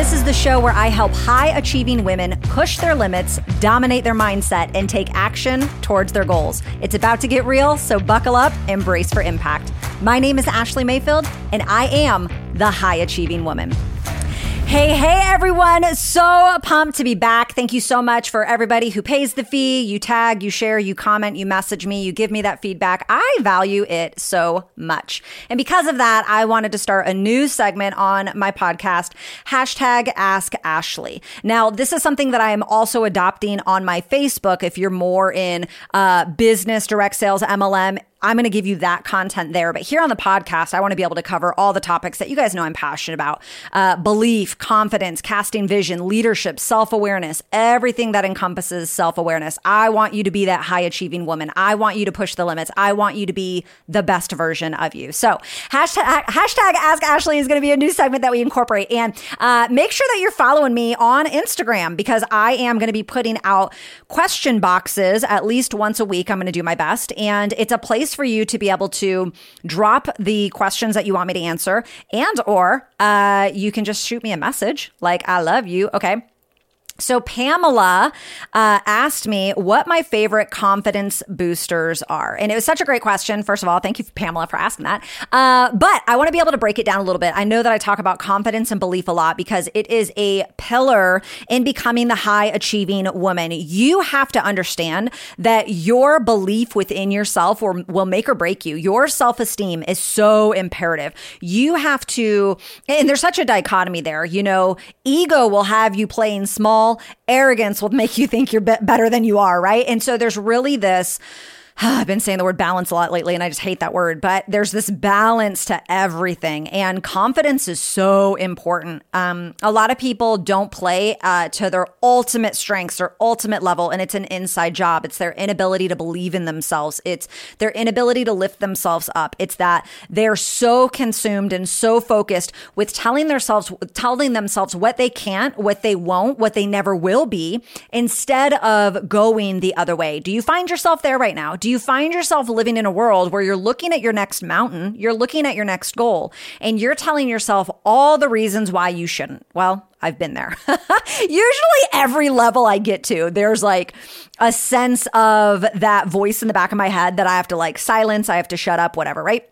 This is the show where I help high achieving women push their limits, dominate their mindset, and take action towards their goals. It's about to get real, so buckle up and brace for impact. My name is Ashley Mayfield, and I am the high achieving woman. Hey, hey, everyone. So pumped to be back. Thank you so much for everybody who pays the fee. You tag, you share, you comment, you message me, you give me that feedback. I value it so much. And because of that, I wanted to start a new segment on my podcast, hashtag Ask Ashley. Now, this is something that I am also adopting on my Facebook. If you're more in uh, business, direct sales, MLM, I'm going to give you that content there. But here on the podcast, I want to be able to cover all the topics that you guys know I'm passionate about uh, belief, confidence, casting vision, leadership, self awareness, everything that encompasses self awareness. I want you to be that high achieving woman. I want you to push the limits. I want you to be the best version of you. So, hashtag, hashtag Ask Ashley is going to be a new segment that we incorporate. And uh, make sure that you're following me on Instagram because I am going to be putting out question boxes at least once a week. I'm going to do my best. And it's a place place for you to be able to drop the questions that you want me to answer and or uh, you can just shoot me a message like i love you okay so, Pamela uh, asked me what my favorite confidence boosters are. And it was such a great question. First of all, thank you, Pamela, for asking that. Uh, but I want to be able to break it down a little bit. I know that I talk about confidence and belief a lot because it is a pillar in becoming the high achieving woman. You have to understand that your belief within yourself will, will make or break you. Your self esteem is so imperative. You have to, and there's such a dichotomy there. You know, ego will have you playing small arrogance will make you think you're better than you are, right? And so there's really this I've been saying the word balance a lot lately and I just hate that word, but there's this balance to everything. And confidence is so important. Um, a lot of people don't play uh, to their ultimate strengths or ultimate level, and it's an inside job. It's their inability to believe in themselves, it's their inability to lift themselves up. It's that they're so consumed and so focused with telling themselves, telling themselves what they can't, what they won't, what they never will be, instead of going the other way. Do you find yourself there right now? Do you find yourself living in a world where you're looking at your next mountain, you're looking at your next goal, and you're telling yourself all the reasons why you shouldn't? Well, I've been there. Usually, every level I get to, there's like a sense of that voice in the back of my head that I have to like silence, I have to shut up, whatever, right?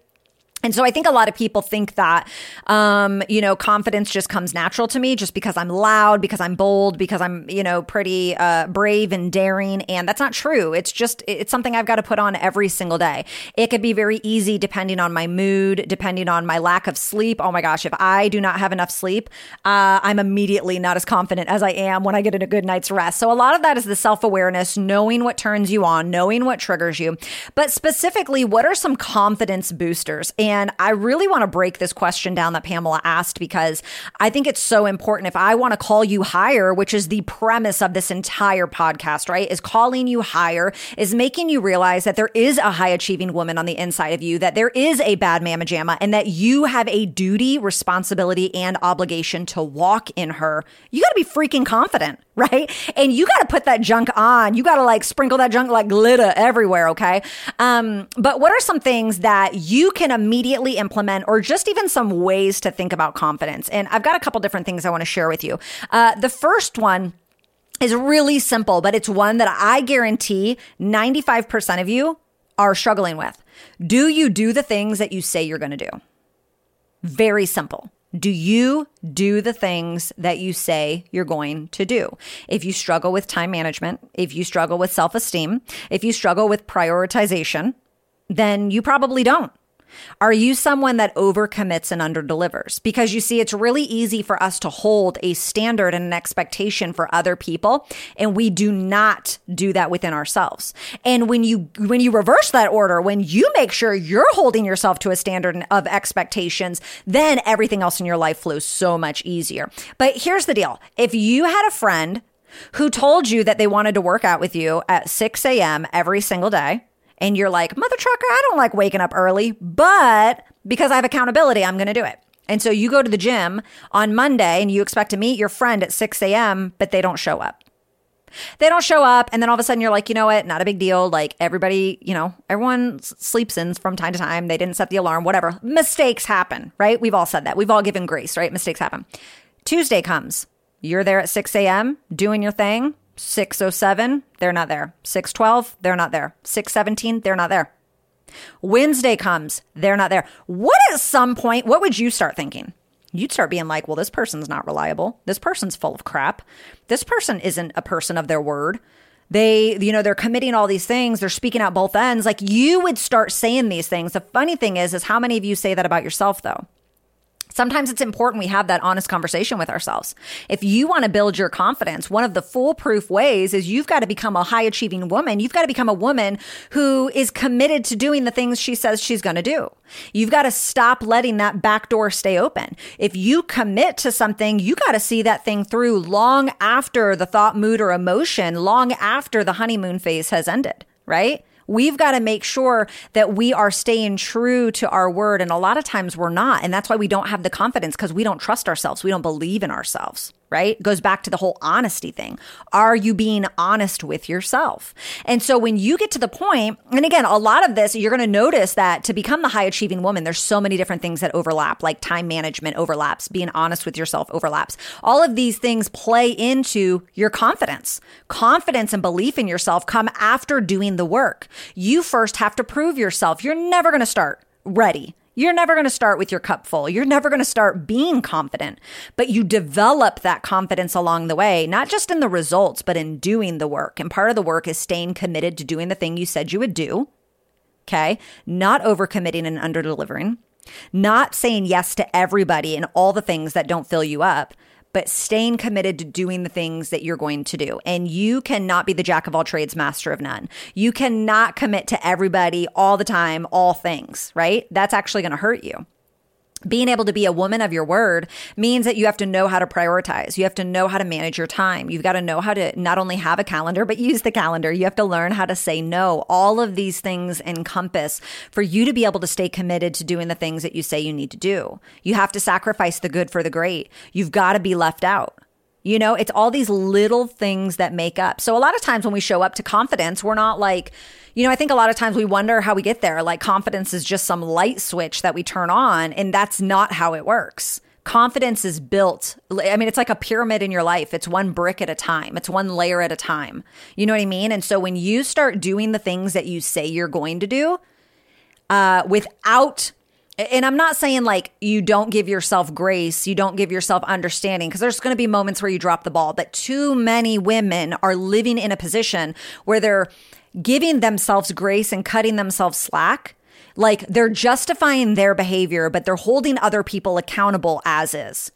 And so I think a lot of people think that, um, you know, confidence just comes natural to me just because I'm loud, because I'm bold, because I'm, you know, pretty uh, brave and daring. And that's not true. It's just, it's something I've got to put on every single day. It could be very easy depending on my mood, depending on my lack of sleep. Oh my gosh, if I do not have enough sleep, uh, I'm immediately not as confident as I am when I get a good night's rest. So a lot of that is the self awareness, knowing what turns you on, knowing what triggers you. But specifically, what are some confidence boosters? And I really want to break this question down that Pamela asked because I think it's so important. If I want to call you higher, which is the premise of this entire podcast, right? Is calling you higher, is making you realize that there is a high achieving woman on the inside of you, that there is a bad mama jamma, and that you have a duty, responsibility, and obligation to walk in her. You got to be freaking confident right? And you got to put that junk on. You got to like sprinkle that junk like glitter everywhere, okay? Um, but what are some things that you can immediately implement or just even some ways to think about confidence? And I've got a couple different things I want to share with you. Uh, the first one, is really simple, but it's one that I guarantee 95% of you are struggling with. Do you do the things that you say you're going to do? Very simple. Do you do the things that you say you're going to do? If you struggle with time management, if you struggle with self esteem, if you struggle with prioritization, then you probably don't. Are you someone that overcommits and underdelivers? Because you see, it's really easy for us to hold a standard and an expectation for other people, and we do not do that within ourselves. And when you when you reverse that order, when you make sure you're holding yourself to a standard of expectations, then everything else in your life flows so much easier. But here's the deal: if you had a friend who told you that they wanted to work out with you at 6 a.m. every single day and you're like, Mother Trucker, I don't like waking up early, but because I have accountability, I'm going to do it. And so you go to the gym on Monday and you expect to meet your friend at 6 a.m., but they don't show up. They don't show up. And then all of a sudden you're like, you know what? Not a big deal. Like everybody, you know, everyone sleeps in from time to time. They didn't set the alarm, whatever. Mistakes happen, right? We've all said that. We've all given grace, right? Mistakes happen. Tuesday comes. You're there at 6 a.m. doing your thing. 607, they're not there. 612, they're not there. 617, they're not there. Wednesday comes, they're not there. What at some point, what would you start thinking? You'd start being like, well, this person's not reliable. This person's full of crap. This person isn't a person of their word. They, you know, they're committing all these things. They're speaking out both ends. Like you would start saying these things. The funny thing is, is how many of you say that about yourself though? Sometimes it's important we have that honest conversation with ourselves. If you want to build your confidence, one of the foolproof ways is you've got to become a high achieving woman. You've got to become a woman who is committed to doing the things she says she's going to do. You've got to stop letting that back door stay open. If you commit to something, you got to see that thing through long after the thought, mood, or emotion, long after the honeymoon phase has ended, right? We've got to make sure that we are staying true to our word. And a lot of times we're not. And that's why we don't have the confidence because we don't trust ourselves. We don't believe in ourselves right? Goes back to the whole honesty thing. Are you being honest with yourself? And so when you get to the point, and again, a lot of this, you're going to notice that to become the high achieving woman, there's so many different things that overlap, like time management overlaps, being honest with yourself overlaps. All of these things play into your confidence. Confidence and belief in yourself come after doing the work. You first have to prove yourself. You're never going to start ready. You're never going to start with your cup full. You're never going to start being confident, but you develop that confidence along the way, not just in the results, but in doing the work. And part of the work is staying committed to doing the thing you said you would do. Okay. Not overcommitting and under delivering, not saying yes to everybody and all the things that don't fill you up, but staying committed to doing the things that you're going to do. And you cannot be the jack of all trades, master of none. You cannot commit to everybody all the time, all things, right? That's actually going to hurt you being able to be a woman of your word means that you have to know how to prioritize. You have to know how to manage your time. You've got to know how to not only have a calendar, but use the calendar. You have to learn how to say no. All of these things encompass for you to be able to stay committed to doing the things that you say you need to do. You have to sacrifice the good for the great. You've got to be left out. You know, it's all these little things that make up. So a lot of times when we show up to confidence, we're not like, you know, I think a lot of times we wonder how we get there. Like confidence is just some light switch that we turn on, and that's not how it works. Confidence is built. I mean, it's like a pyramid in your life. It's one brick at a time. It's one layer at a time. You know what I mean? And so when you start doing the things that you say you're going to do, uh, without and I'm not saying like you don't give yourself grace, you don't give yourself understanding, because there's going to be moments where you drop the ball. But too many women are living in a position where they're giving themselves grace and cutting themselves slack. Like they're justifying their behavior, but they're holding other people accountable as is.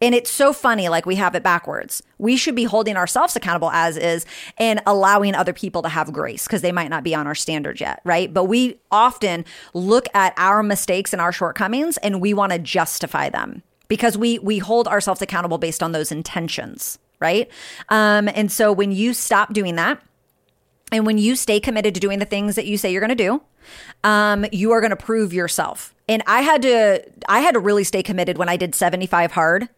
And it's so funny, like we have it backwards. We should be holding ourselves accountable as is and allowing other people to have grace because they might not be on our standard yet, right? But we often look at our mistakes and our shortcomings and we want to justify them because we we hold ourselves accountable based on those intentions, right? Um, and so when you stop doing that, and when you stay committed to doing the things that you say you're going to do, um, you are going to prove yourself. And I had to, I had to really stay committed when I did 75 hard.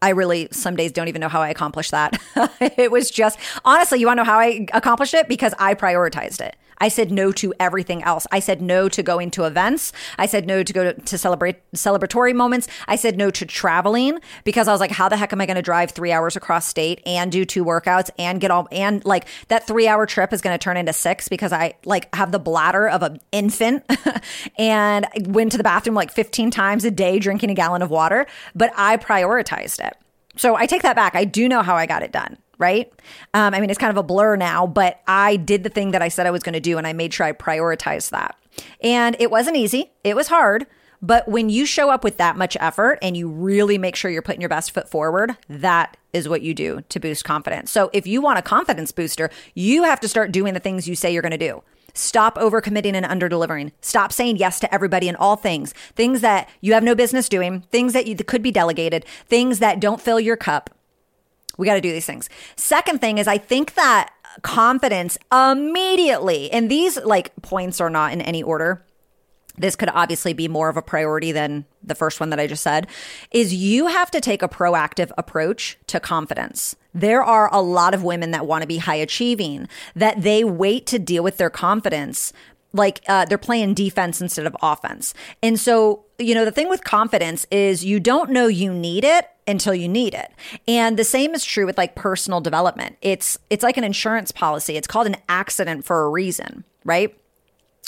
I really some days don't even know how I accomplished that. it was just honestly, you want to know how I accomplished it because I prioritized it. I said no to everything else. I said no to going to events. I said no to go to, to celebrate celebratory moments. I said no to traveling because I was like, how the heck am I going to drive three hours across state and do two workouts and get all and like that three hour trip is going to turn into six because I like have the bladder of an infant and went to the bathroom like 15 times a day drinking a gallon of water, but I prioritized it. So I take that back. I do know how I got it done right? Um, I mean, it's kind of a blur now, but I did the thing that I said I was going to do and I made sure I prioritized that. And it wasn't easy, it was hard. But when you show up with that much effort and you really make sure you're putting your best foot forward, that is what you do to boost confidence. So if you want a confidence booster, you have to start doing the things you say you're going to do. Stop overcommitting and underdelivering. Stop saying yes to everybody and all things. Things that you have no business doing, things that you, that could be delegated, things that don't fill your cup. We got to do these things. Second thing is, I think that confidence immediately, and these like points are not in any order. This could obviously be more of a priority than the first one that I just said, is you have to take a proactive approach to confidence. There are a lot of women that want to be high achieving, that they wait to deal with their confidence like uh, they're playing defense instead of offense. And so, you know, the thing with confidence is you don't know you need it until you need it. And the same is true with like personal development. It's it's like an insurance policy. It's called an accident for a reason, right?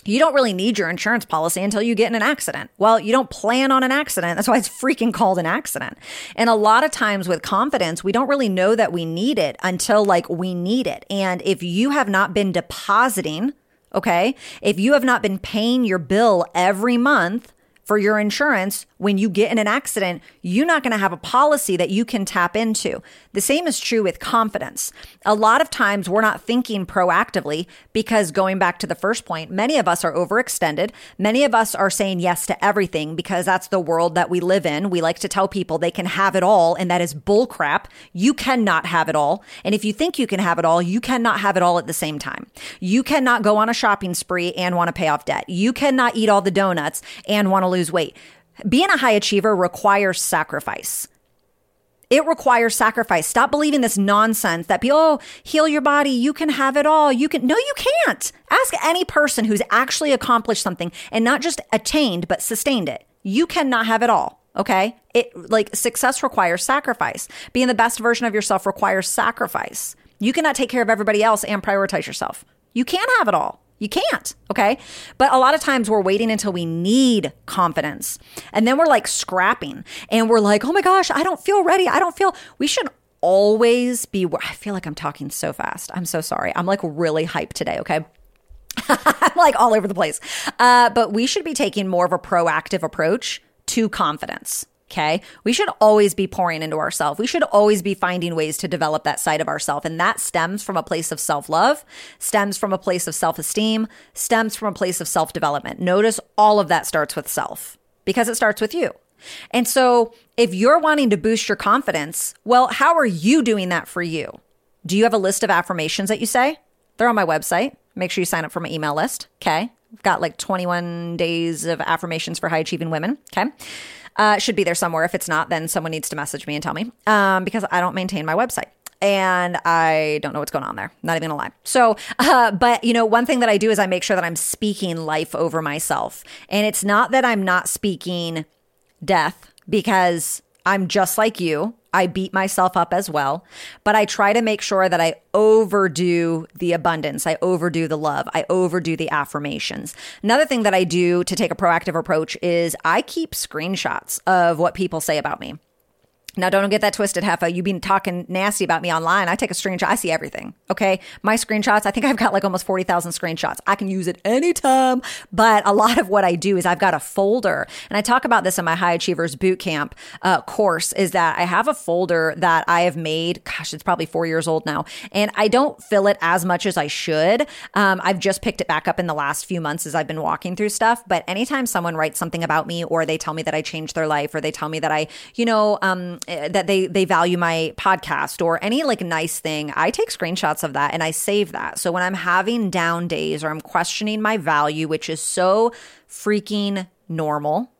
you don't really need your insurance policy until you get in an accident. Well, you don't plan on an accident. That's why it's freaking called an accident. And a lot of times with confidence, we don't really know that we need it until like we need it. And if you have not been depositing, okay, if you have not been paying your bill every month, for your insurance when you get in an accident, you're not going to have a policy that you can tap into. The same is true with confidence. A lot of times we're not thinking proactively because going back to the first point, many of us are overextended. Many of us are saying yes to everything because that's the world that we live in. We like to tell people they can have it all, and that is bullcrap. You cannot have it all. And if you think you can have it all, you cannot have it all at the same time. You cannot go on a shopping spree and want to pay off debt. You cannot eat all the donuts and want to lose lose weight. Being a high achiever requires sacrifice. It requires sacrifice. Stop believing this nonsense that people, oh, heal your body. You can have it all. You can. No, you can't. Ask any person who's actually accomplished something and not just attained, but sustained it. You cannot have it all. Okay. It like success requires sacrifice. Being the best version of yourself requires sacrifice. You cannot take care of everybody else and prioritize yourself. You can't have it all. You can't. Okay. But a lot of times we're waiting until we need confidence. And then we're like scrapping and we're like, oh my gosh, I don't feel ready. I don't feel, we should always be, I feel like I'm talking so fast. I'm so sorry. I'm like really hyped today. Okay. I'm like all over the place. Uh, but we should be taking more of a proactive approach to confidence. Okay. We should always be pouring into ourselves. We should always be finding ways to develop that side of ourselves. And that stems from a place of self love, stems from a place of self esteem, stems from a place of self development. Notice all of that starts with self because it starts with you. And so if you're wanting to boost your confidence, well, how are you doing that for you? Do you have a list of affirmations that you say? They're on my website. Make sure you sign up for my email list. Okay. I've got like 21 days of affirmations for high achieving women. Okay. Uh, should be there somewhere. If it's not, then someone needs to message me and tell me um, because I don't maintain my website and I don't know what's going on there. Not even gonna lie. So, uh, but you know, one thing that I do is I make sure that I'm speaking life over myself. And it's not that I'm not speaking death because I'm just like you. I beat myself up as well, but I try to make sure that I overdo the abundance. I overdo the love. I overdo the affirmations. Another thing that I do to take a proactive approach is I keep screenshots of what people say about me. Now, don't get that twisted, Heffa. You've been talking nasty about me online. I take a screenshot. I see everything. Okay. My screenshots, I think I've got like almost 40,000 screenshots. I can use it anytime. But a lot of what I do is I've got a folder. And I talk about this in my High Achievers Bootcamp uh, course is that I have a folder that I have made. Gosh, it's probably four years old now. And I don't fill it as much as I should. Um, I've just picked it back up in the last few months as I've been walking through stuff. But anytime someone writes something about me or they tell me that I changed their life or they tell me that I, you know, um, Eh, that they they value my podcast or any like nice thing, I take screenshots of that and I save that. So when I'm having down days or I'm questioning my value, which is so freaking normal,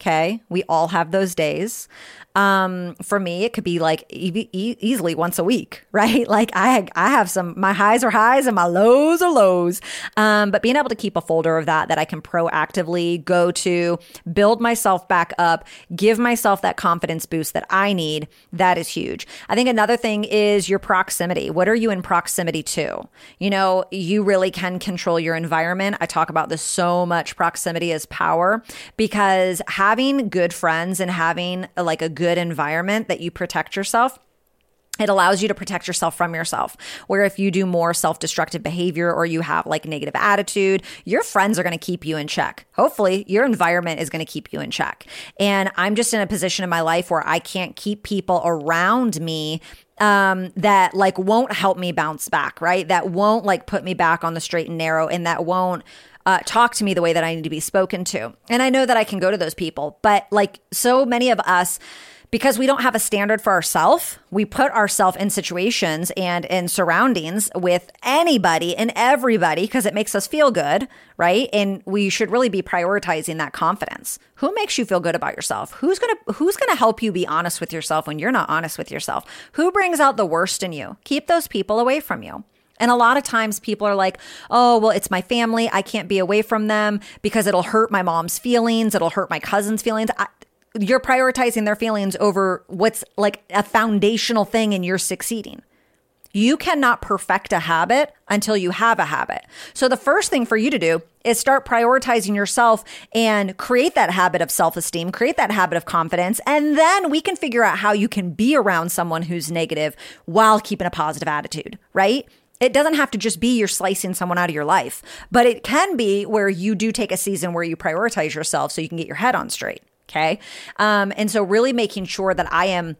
okay? We all have those days. Um, for me, it could be like e- e- easily once a week, right? Like I, I have some, my highs are highs and my lows are lows. Um, but being able to keep a folder of that, that I can proactively go to build myself back up, give myself that confidence boost that I need, that is huge. I think another thing is your proximity. What are you in proximity to? You know, you really can control your environment. I talk about this so much. Proximity is power because having good friends and having like a good environment that you protect yourself it allows you to protect yourself from yourself. Where if you do more self destructive behavior or you have like negative attitude, your friends are going to keep you in check. Hopefully, your environment is going to keep you in check. And I'm just in a position in my life where I can't keep people around me um, that like won't help me bounce back, right? That won't like put me back on the straight and narrow and that won't uh, talk to me the way that I need to be spoken to. And I know that I can go to those people, but like so many of us, because we don't have a standard for ourselves, we put ourselves in situations and in surroundings with anybody and everybody because it makes us feel good, right? And we should really be prioritizing that confidence. Who makes you feel good about yourself? Who's going to who's going to help you be honest with yourself when you're not honest with yourself? Who brings out the worst in you? Keep those people away from you. And a lot of times people are like, oh, well, it's my family. I can't be away from them because it'll hurt my mom's feelings. It'll hurt my cousin's feelings. I, you're prioritizing their feelings over what's like a foundational thing and you're succeeding. You cannot perfect a habit until you have a habit. So the first thing for you to do is start prioritizing yourself and create that habit of self esteem, create that habit of confidence. And then we can figure out how you can be around someone who's negative while keeping a positive attitude, right? It doesn't have to just be you're slicing someone out of your life, but it can be where you do take a season where you prioritize yourself so you can get your head on straight. Okay. Um, and so really making sure that I am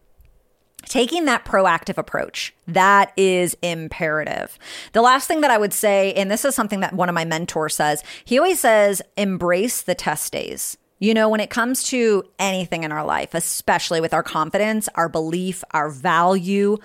taking that proactive approach that is imperative the last thing that i would say and this is something that one of my mentors says he always says embrace the test days you know, when it comes to anything in our life, especially with our confidence, our belief, our value,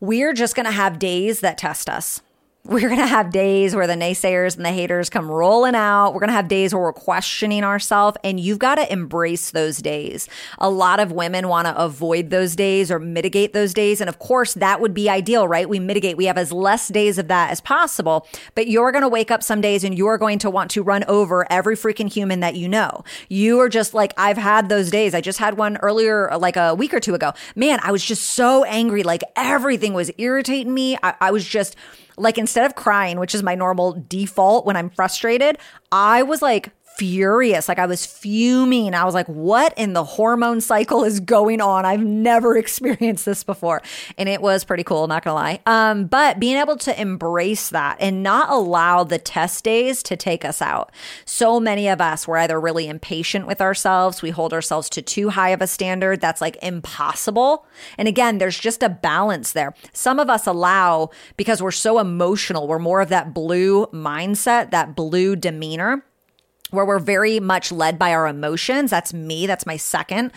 we're just going to have days that test us. We're going to have days where the naysayers and the haters come rolling out. We're going to have days where we're questioning ourselves, and you've got to embrace those days. A lot of women want to avoid those days or mitigate those days. And of course, that would be ideal, right? We mitigate, we have as less days of that as possible. But you're going to wake up some days and you're going to want to run over every freaking human that you know. You are just like, I've had those days. I just had one earlier, like a week or two ago. Man, I was just so angry. Like everything was irritating me. I, I was just, like instead of crying, which is my normal default when I'm frustrated, I was like furious. Like I was fuming. I was like, what in the hormone cycle is going on? I've never experienced this before. And it was pretty cool, not gonna lie. Um, but being able to embrace that and not allow the test days to take us out. So many of us were either really impatient with ourselves, we hold ourselves to too high of a standard that's like impossible. And again, there's just a balance there. Some of us allow because we're so emotional, we're more of that blue mindset, that blue demeanor where we're very much led by our emotions. That's me. That's my second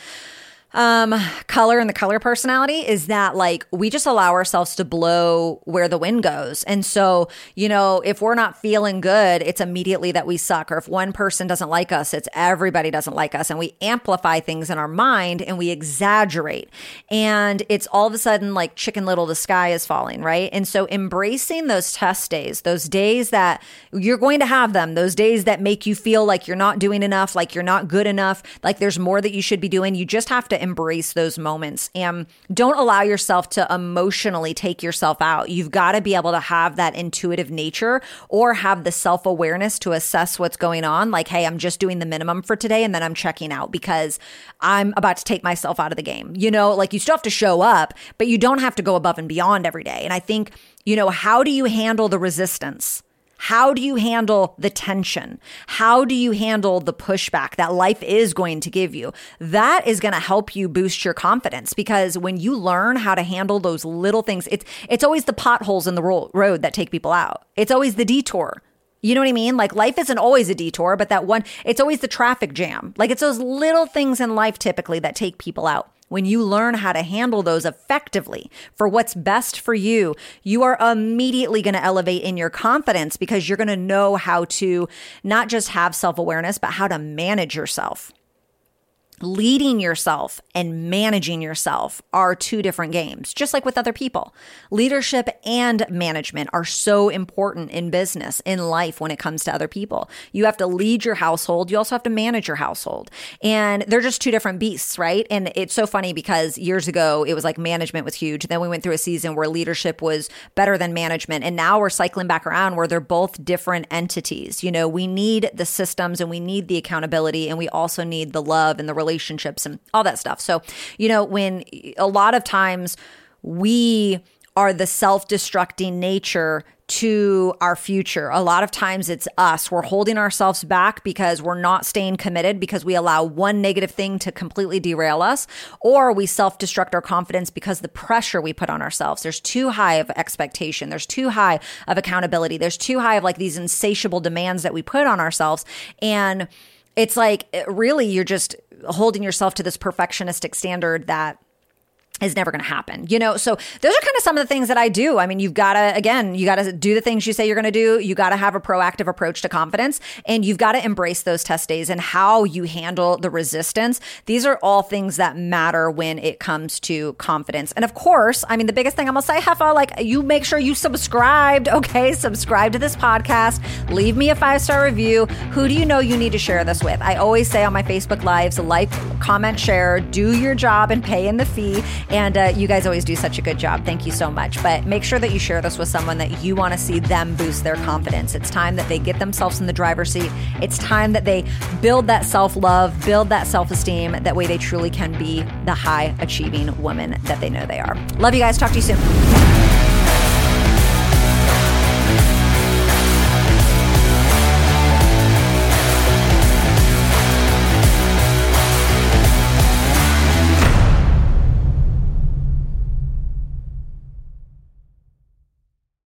um, color and the color personality is that like we just allow ourselves to blow where the wind goes. And so, you know, if we're not feeling good, it's immediately that we suck. Or if one person doesn't like us, it's everybody doesn't like us. And we amplify things in our mind and we exaggerate. And it's all of a sudden like chicken little, the sky is falling, right? And so embracing those test days, those days that you're going to have them, those days that make you feel like you're not doing enough, like you're not good enough, like there's more that you should be doing. You just have to embrace those moments and don't allow yourself to emotionally take yourself out. You've got to be able to have that intuitive nature or have the self awareness to assess what's going on. Like, hey, I'm just doing the minimum for today and then I'm checking out because I'm about to take myself out of the game. You know, like you still have to show up, but you don't have to go above and beyond every day. And I think, you know, how do you handle the resistance? How do you handle the tension? How do you handle the pushback that life is going to give you? That is going to help you boost your confidence because when you learn how to handle those little things, it's it's always the potholes in the road that take people out. It's always the detour. You know what I mean? Like life isn't always a detour, but that one, it's always the traffic jam. Like it's those little things in life typically that take people out. When you learn how to handle those effectively for what's best for you, you are immediately going to elevate in your confidence because you're going to know how to not just have self awareness, but how to manage yourself leading yourself and managing yourself are two different games, just like with other people. Leadership and management are so important in business, in life, when it comes to other people. You have to lead your household. You also have to manage your household. And they're just two different beasts, right? And it's so funny because years ago, it was like management was huge. Then we went through a season where leadership was better than management. And now we're cycling back around where they're both different entities. You know, we need the systems and we need the accountability and we also need the love and the relationships and all that stuff. So, you know, when a lot of times we are the self destructing nature to our future. A lot of times it's us. We're holding ourselves back because we're not staying committed because we allow one negative thing to completely derail us, or we self destruct our confidence because the pressure we put on ourselves. There's too high of expectation. There's too high of accountability. There's too high of like these insatiable demands that we put on ourselves. And it's like really you're just holding yourself to this perfectionistic standard that is never going to happen. You know, so those are kind of some of the things that I do. I mean, you've got to, again, you got to do the things you say you're going to do. You got to have a proactive approach to confidence and you've got to embrace those test days and how you handle the resistance. These are all things that matter when it comes to confidence. And of course, I mean, the biggest thing I'm going to say, Heffa, like you make sure you subscribed. Okay. Subscribe to this podcast. Leave me a five star review. Who do you know you need to share this with? I always say on my Facebook lives, like, comment, share, do your job and pay in the fee. And uh, you guys always do such a good job. Thank you so much. But make sure that you share this with someone that you want to see them boost their confidence. It's time that they get themselves in the driver's seat. It's time that they build that self love, build that self esteem. That way they truly can be the high achieving woman that they know they are. Love you guys. Talk to you soon.